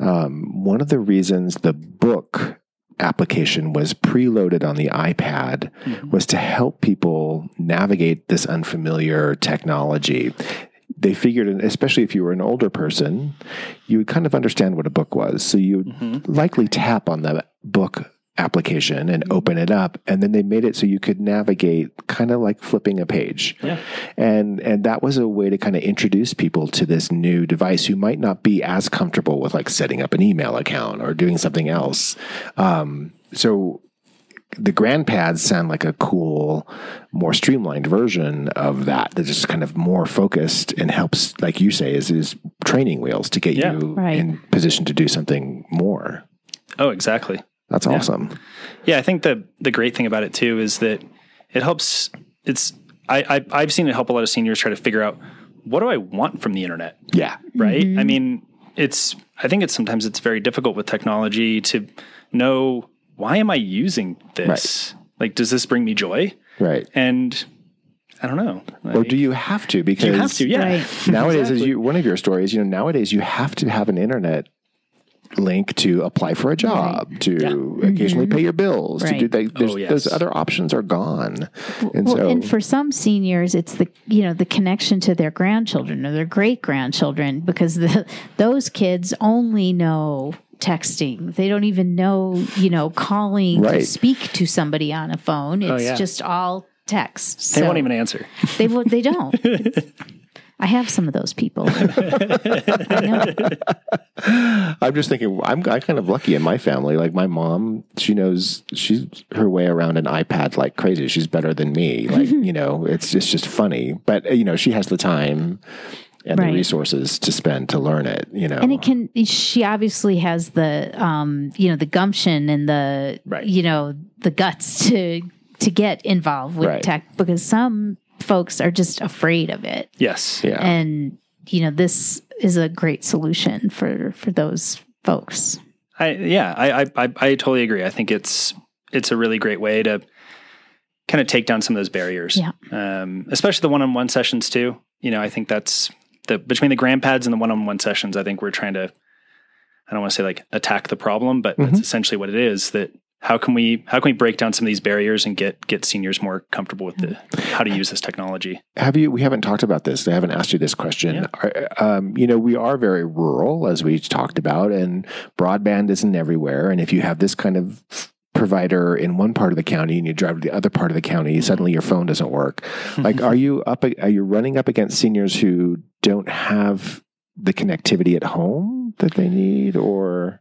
Um, one of the reasons the book application was preloaded on the iPad Mhm. was to help people navigate this unfamiliar technology. They figured, especially if you were an older person, you would kind of understand what a book was. So you would Mhm. likely tap on the book application and open it up and then they made it so you could navigate kind of like flipping a page Yeah. and and that was a way to kind of introduce people to this new device who might not be as comfortable with like setting up an email account or doing something else um, so the GrandPads sound like a cool more streamlined version of that that's just kind of more focused and helps like you say is is training wheels to get Yeah. you Right. in position to do something more Oh, exactly. that's Yeah. awesome Yeah, I think the the great thing about it too is that it helps. It's I, I I've seen it help a lot of seniors try to figure out what do I want from the internet, yeah right? Mhm. I mean, it's I think it's sometimes it's very difficult with technology to know why am I using this? Like, does this bring me joy? right And I don't know. or do you have to because you have to? Yeah. Right. nowadays as you one of your stories you know nowadays you have to have an internet link to apply for a job to Yeah. occasionally mm-hmm. pay your bills to Right. do that there's, Oh, yes. those other options are gone and well, so and for some seniors, it's the you know the connection to their grandchildren or their great grandchildren because the, those kids only know texting. They don't even know you know calling to speak to somebody on a phone. Oh, it's Oh, yeah. just all text. They So won't even answer. They would. They don't. I have some of those people. I know. i'm just thinking i'm I kind of lucky in my family like my mom she knows she's her way around an ipad like crazy she's better than me like you know it's just just funny but you know she has the time and Right. the resources to spend to learn it you know and it can she obviously has the um you know the gumption and the Right. you know the guts to to get involved with Right. tech because some folks are just afraid of it Yes. yeah and you know this is a great solution for for those folks I yeah, I, I I I totally agree. I think it's it's a really great way to kind of take down some of those barriers. Yeah. Um, especially the one-on-one sessions too. You know, I think that's the between the GrandPads and the one-on-one sessions. I think we're trying to. I don't want to say like attack the problem, but that's Mhm. essentially what it is. That how can we how can we break down some of these barriers and get get seniors more comfortable with the how to use this technology? Have you? We haven't talked about this. I haven't asked you this question. Are- Um, you know, we are very rural, as we talked about, and broadband isn't everywhere. And if you have this kind of provider in one part of the county and you drive to the other part of the county, suddenly your phone doesn't work. Like, are you up? Are you running up against seniors who don't have the connectivity at home that they need, or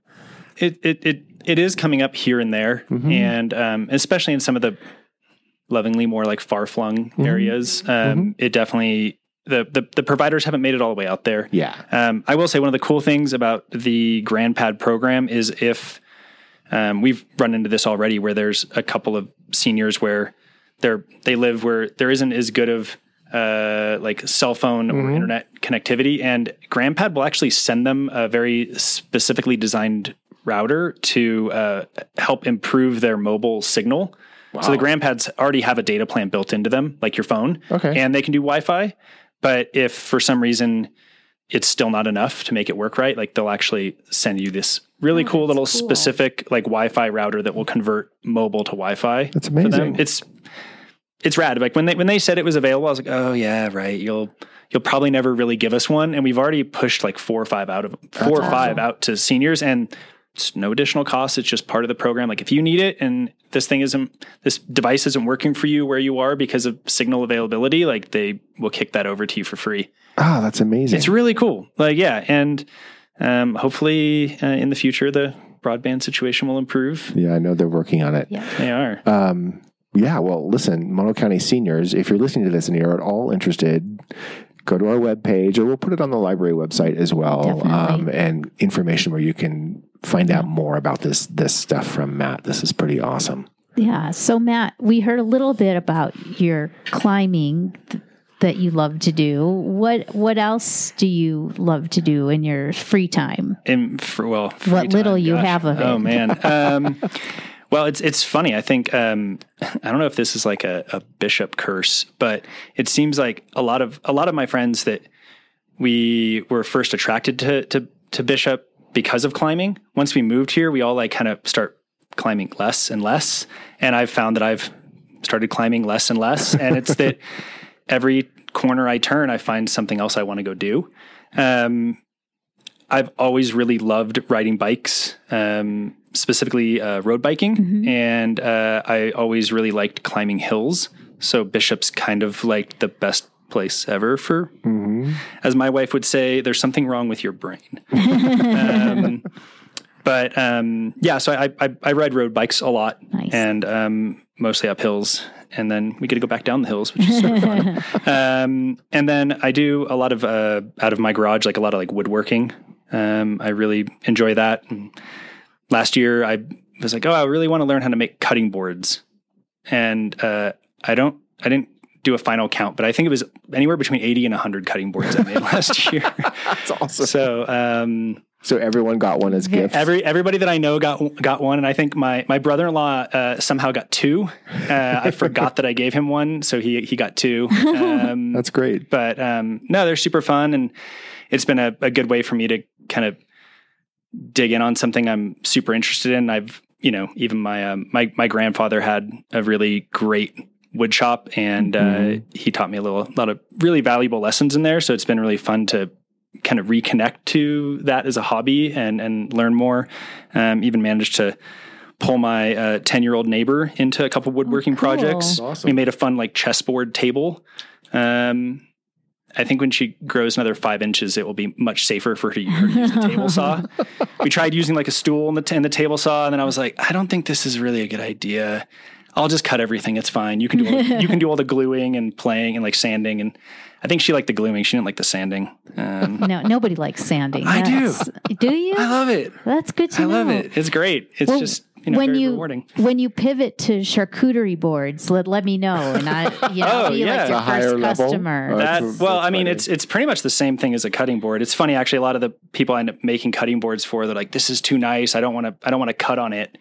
it it it, it is coming up here and there, Mhm. and um, especially in some of the lovingly more like far flung Mhm. areas, um, it definitely the, the the providers haven't made it all the way out there. yeah, Um, I will say one of the cool things about the GrandPad program is if um, we've run into this already, where there's a couple of seniors where they're they live where there isn't as good of uh, like cell phone or internet connectivity, and GrandPad will actually send them a very specifically designed router to uh, help improve their mobile signal. So the GrandPads already have a data plan built into them, like your phone, Okay. and they can do Wi-Fi. But if for some reason it's still not enough to make it work right, like they'll actually send you this really Oh, cool little cool. specific like Wi-Fi router that will convert mobile to Wi-Fi. That's for them. amazing. It's it's rad. Like when they when they said it was available, I was like, oh yeah, right. You'll you'll probably never really give us one, and we've already pushed like four or five out of four or five out to seniors, and it's no additional cost. It's just part of the program. Like if you need it and this thing isn't this device isn't working for you where you are because of signal availability, like they will kick that over to you for free. ah, that's amazing. It's really cool. Like yeah, and um, hopefully uh, in the future the broadband situation will improve. yeah, I know they're working on it. Yeah. They are. Um, yeah, well, listen, Mono County seniors, if you're listening to this and you're at all interested, go to our webpage or we'll put it on the library website as well. Um, and information where you can find out more about this this stuff from Matt. This is pretty awesome. Yeah. So, Matt, we heard a little bit about your climbing th- that you love to do. What What else do you love to do in your free time? in for well free What little time, you gosh. have of it. Oh man. Um, well, it's it's funny. I think um, I don't know if this is like a, a Bishop curse, but it seems like a lot of a lot of my friends that we were first attracted to to, to Bishop because of climbing. Once we moved here, we all like kind of start climbing less and less, and I've found that I've started climbing less and less, and it's that every corner I turn, I find something else I want to go do. Um, I've always really loved riding bikes, um, specifically uh, road biking, and uh, I always really liked climbing hills. So Bishop's kind of like the best place ever for, as my wife would say, there's something wrong with your brain. um, but um, yeah, so I, I I ride road bikes a lot, Nice. and um, mostly up hills, and then we get to go back down the hills, which is super fun. Um, and then I do a lot of uh, out of my garage, like a lot of like woodworking. Um, I really enjoy that. And last year, I was like, oh, I really want to learn how to make cutting boards, and uh, I don't, I didn't do a final count, but I think it was anywhere between eighty and hundred cutting boards I made last year. That's awesome. So. Um, So everyone got one as gifts. Every everybody that I know got got one, and I think my my brother in law uh, somehow got two. Uh, I forgot that I gave him one, so he he got two. Um, That's great. but um, no, they're super fun, and it's been a, a good way for me to kind of dig in on something I'm super interested in. I've you know even my um, my my grandfather had a really great wood shop, and uh, he taught me a little a lot of really valuable lessons in there. So it's been really fun to kind of reconnect to that as a hobby and and learn more. Um, even managed to pull my ten year old neighbor into a couple woodworking cool. projects. Awesome. We made a fun like chessboard table. Um, I think when she grows another five inches, it will be much safer for her to, use the table saw. We tried using like a stool in the, t- in the table saw, and then I was like, I don't think this is really a good idea. I'll just cut everything. It's fine. You can do all the, you can do all the gluing and playing and like sanding. And I think she liked the gluing. She didn't like the sanding. Um, No, nobody likes sanding. I do. That's- Do you? I love it. That's good to I know. love it. It's great. It's Well, just you know when very you rewarding. when you pivot to charcuterie boards, let let me know, and I you know, Oh, I'll be yeah. like your A higher first level? customer. Oh, That, That's- well, that's I mean, funny. it's it's pretty much the same thing as a cutting board. It's funny actually. A lot of the people I end up making cutting boards for, they're like, "This is too nice. I don't want to. I don't want to cut on it."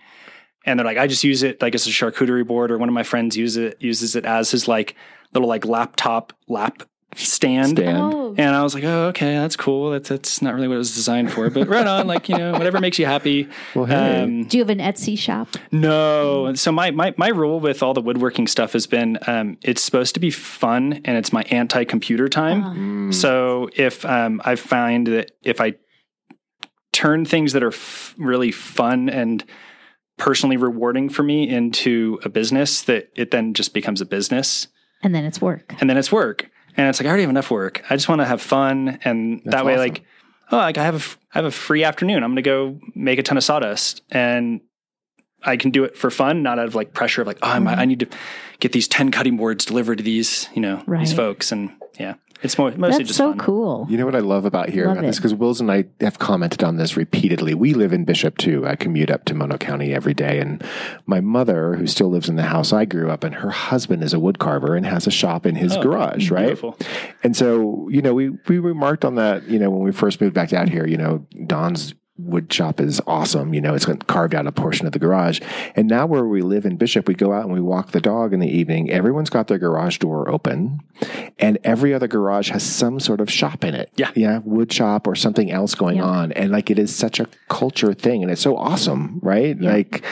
And they're like, "I just use it like as a charcuterie board." Or one of my friends uses it uses it as his like little like laptop lap stand. Stand. oh, And I was like, "Oh, okay, that's cool. That's that's not really what it was designed for, but right on. Like you know, whatever makes you happy." Well, hey. Um, do you have an Etsy shop? no. So my, my my rule with all the woodworking stuff has been um, it's supposed to be fun and it's my anti computer time. So if um, I find that if I turn things that are f- really fun and personally rewarding for me into a business that it then just becomes a business And then it's work. and then it's work. And it's like I already have enough work. I just want to have fun, and that way, awesome. like, oh, like I have a I have a free afternoon. I'm going to go make a ton of sawdust, and I can do it for fun, not out of like pressure of like, oh, I'm, I mm-hmm. need to get these ten cutting boards delivered to these, you know, Right. these folks, and yeah, it's more mostly That's just so fun. cool. You know what I love about hearing Love about this? Because Wills and I have commented on this repeatedly. We live in Bishop too. I commute up to Mono County every day. And my mother, who still lives in the house I grew up in, her husband is a wood carver and has a shop in his Oh, garage, right? Beautiful. And so, you know, we, we remarked on that, you know, when we first moved back out here, you know, Don's wood shop is awesome. You know, it's carved out a portion of the garage. And now where we live in Bishop, we go out and we walk the dog in the evening. Everyone's got their garage door open and every other garage has some sort of shop in it. Yeah. Yeah. Wood shop or something else going Yeah. on. And like it is such a culture thing and it's so awesome, right? Yeah. Like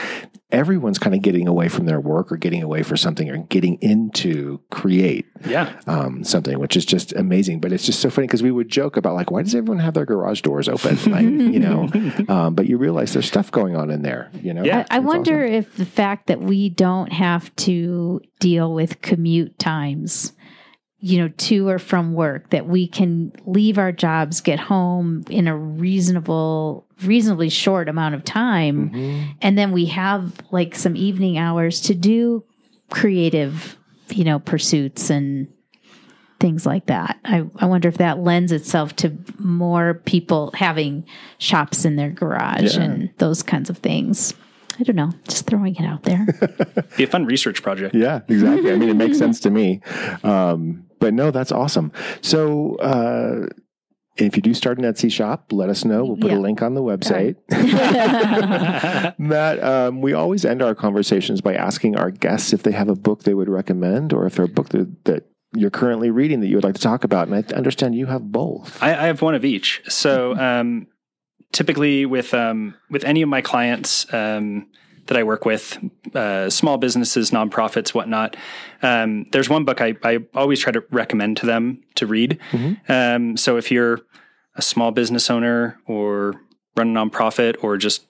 everyone's kind of getting away from their work or getting away for something or getting into create Yeah. um, something, which is just amazing. But it's just so funny because we would joke about like, why does everyone have their garage doors open? Like, you know, um, but you realize there's stuff going on in there. You know, Yeah. I It's wonder awesome. if the fact that we don't have to deal with commute times, you know, to or from work, that we can leave our jobs, get home in a reasonable, reasonably short amount of time, Mhm. and then we have like some evening hours to do creative, you know, pursuits and things like that. I, I wonder if that lends itself to more people having shops in their garage Yeah. and those kinds of things. I don't know, just throwing it out there. Be a fun research project. Yeah, exactly. I mean, it makes sense to me. Um, but no, that's awesome. So, uh, if you do start an Etsy shop, let us know. We'll put Yeah. a link on the website. Matt, um, we always end our conversations by asking our guests if they have a book they would recommend or if they're a book that, that you're currently reading that you would like to talk about. And I understand you have both. I, I have one of each. So um, typically with um, with any of my clients um, that I work with, uh, small businesses, nonprofits, whatnot, um, there's one book I, I always try to recommend to them to read. Mhm. Um, so if you're a small business owner or run a nonprofit or just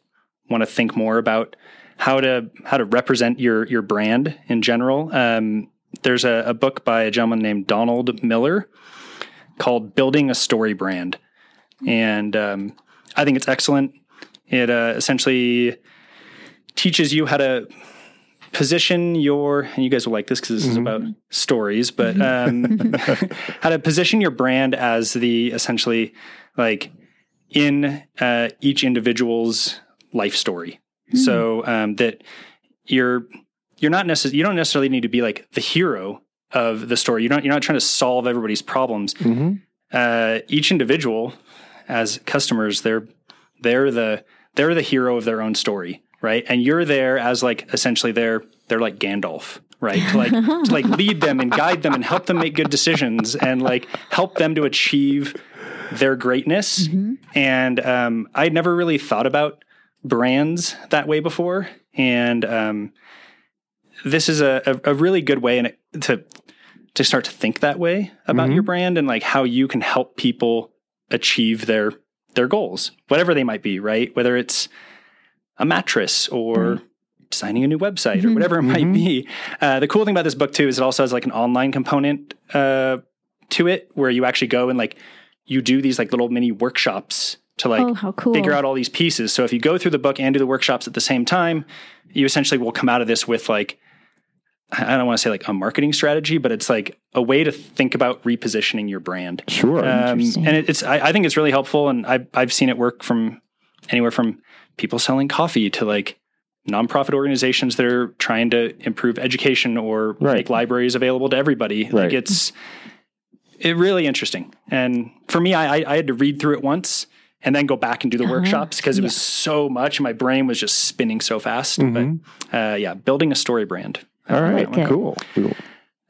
want to think more about how to how to represent your your brand in general, um, there's a, a book by a gentleman named Donald Miller called Building a Story Brand. And um, I think it's excellent. It uh, essentially teaches you how to position your, and you guys will like this because this is about stories, but um, how to position your brand as the essentially like in uh, each individual's life story. So um, that you're you're not necessarily you don't necessarily need to be like the hero of the story. You don't you're not trying to solve everybody's problems. Mm-hmm. Uh, each individual, as customers, they're they're the they're the hero of their own story, right? And you're there as like essentially they're they're like Gandalf, right? To like to like lead them and guide them and help them make good decisions and like help them to achieve their greatness. And um, I'd never really thought about brands that way before, and um, this is a, a, really good way it to to start to think that way about Mhm. your brand and like how you can help people achieve their their goals, whatever they might be, right? Whether it's a mattress or designing a new website or whatever it might Mhm. be. Uh, the cool thing about this book too is it also has like an online component uh, to it where you actually go and like you do these like little mini workshops to like oh, cool. figure out all these pieces. So if you go through the book and do the workshops at the same time, you essentially will come out of this with like I don't want to say like a marketing strategy, but it's like a way to think about repositioning your brand. Sure. Um, and it, it's I, I think it's really helpful, and I've I've seen it work from anywhere from people selling coffee to like nonprofit organizations that are trying to improve education or Right. make libraries available to everybody. Right. Like it's it really interesting. And for me, I, I I had to read through it once and then go back and do the Uh-huh. workshops because it Yeah. was so much. My brain was just spinning so fast. Mhm. But uh, yeah, building a story brand. All right. like. Cool. Cool.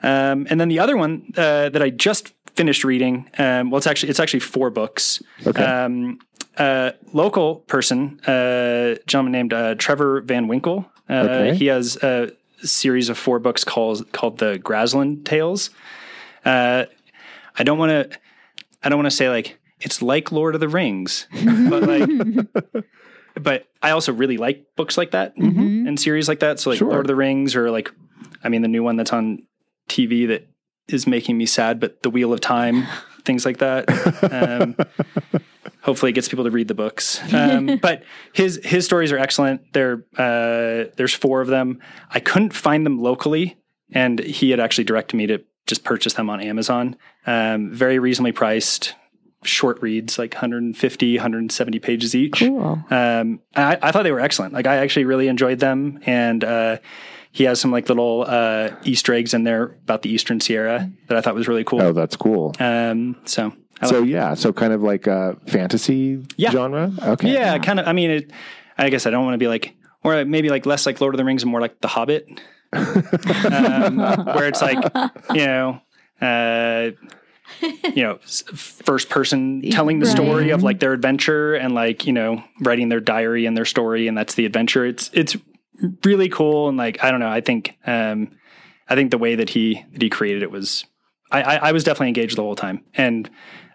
Um, and then the other one uh, that I just finished reading, um, well, it's actually it's actually four books. Okay. Um, uh, local person, uh, gentleman named uh, Trevor Van Winkle. Uh, Okay. He has a series of four books called called the Grazland Tales. Uh, I don't want to. I don't want to say like it's like Lord of the Rings, but like but I also really like books like that Mhm. and series like that. So like Sure. Lord of the Rings or like, I mean, the new one that's on TV that is making me sad, but The Wheel of Time, things like that. Um, hopefully, it gets people to read the books. Um, but his his stories are excellent. There, uh, there's four of them. I couldn't find them locally, and he had actually directed me to just purchase them on Amazon. Um, very reasonably priced. Short reads, like 150, 170 pages each. Cool. Um, I, I thought they were excellent. Like I actually really enjoyed them, and uh, he has some like little uh, Easter eggs in there about the Eastern Sierra that I thought was really cool. Oh, that's cool. Um, so, I So like- yeah, so kind of like a fantasy Yeah. genre. Okay. yeah, kind of. I mean, it, I guess I don't want to be like, or maybe like less like Lord of the Rings and more like The Hobbit, um, where it's like you know. Uh, you know, first person telling the story of like their adventure and like, you know, writing their diary and their story and that's the adventure. It's it's really cool and like I don't know, I think um I think the way that he that he created it was I I, I was definitely engaged the whole time. And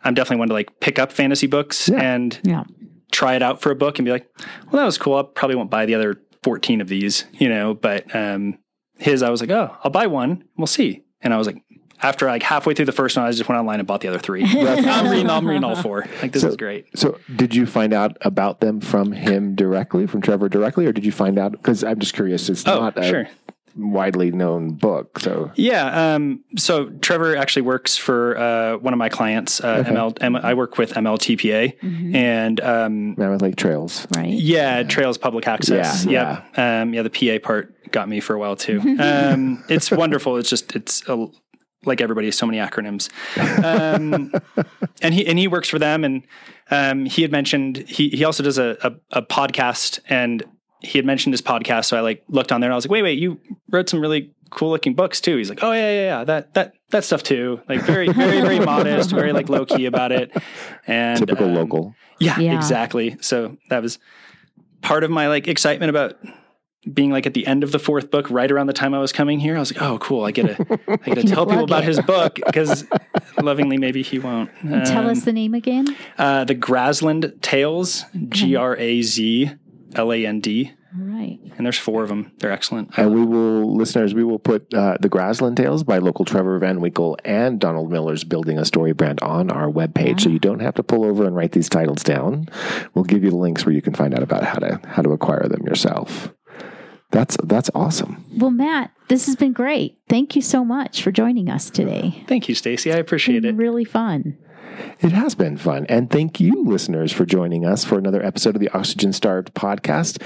I'm definitely one to like pick up fantasy books Yeah. and Yeah. try it out for a book and be like, well, that was cool. I probably won't buy the other 14 of these, you know, but um, his, I was like, oh, I'll buy one. We'll see. And I was like, after like halfway through the first one, I just went online and bought the other three. I'm reading, I'm reading all four. Like, this So- is great. So, did you find out about them from him directly, from Trevor directly, or did you find out? Because I'm just curious. It's Oh, not a sure. widely known book. So, Yeah. Um, so Trevor actually works for uh, one of my clients. Uh, ML, M- I work with MLTPA, and um, Mammoth Lake Trails. Right. yeah, Trails Public Access. Yeah, Yep. Um, yeah, the PA part got me for a while too. Um, it's wonderful. It's just it's a, like everybody, has so many acronyms. Um, and he and he works for them, and um, he had mentioned he he also does a, a a podcast, and he had mentioned his podcast. So I like looked on there, and I was like, wait, wait, you wrote some really cool looking books too. He's like, oh yeah, yeah, yeah, that that that stuff too. Like very very very modest, very like low key about it, and Typical um, local. yeah, Yeah. exactly. So that was part of my like excitement about being like at the end of the fourth book, right around the time I was coming here. I was like, oh, cool. I get to, I get to tell people plug about his book because lovingly, maybe he won't. Tell Um, us the name again. uh, the Grazland Tales, G R A Z L A N D. All right. And there's four of them. They're excellent. And we will, listeners, we will put uh, the Grazland Tales by local Trevor Van Winkle and Donald Miller's Building a Story brand on our webpage. So you don't have to pull over and write these titles down. We'll give you the links where you can find out about how to how to acquire them yourself. That's that's awesome. Well, Matt, this has been great. Thank you so much for joining us today. Thank you, Stacy. I appreciate it. Really fun. It has been fun. And thank you, listeners, for joining us for another episode of the Oxygen Starved podcast.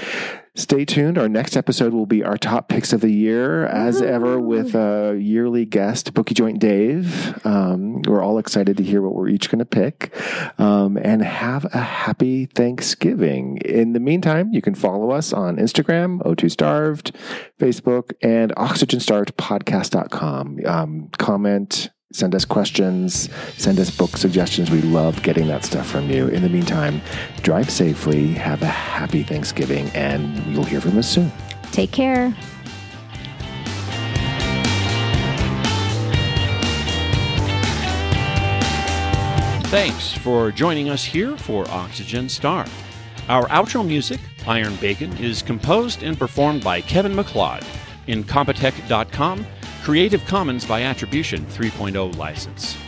Stay tuned. Our next episode will be our top picks of the year, as ever, with a yearly guest, Bookie Joint Dave. Um, we're all excited to hear what we're each going to pick. Um, and have a happy Thanksgiving. In the meantime, you can follow us on Instagram, O2 Starved, Facebook, and oxygenstarvedpodcast.com. Um, comment, send us questions, send us book suggestions. We love getting that stuff from you. In the meantime, drive safely, have a happy Thanksgiving, and you'll hear from us soon. Take care. Thanks for joining us here for Oxygen Starved. Our outro music, Iron Bacon, is composed and performed by Kevin MacLeod. Incompetech.com, Creative Commons by Attribution 3.0 license.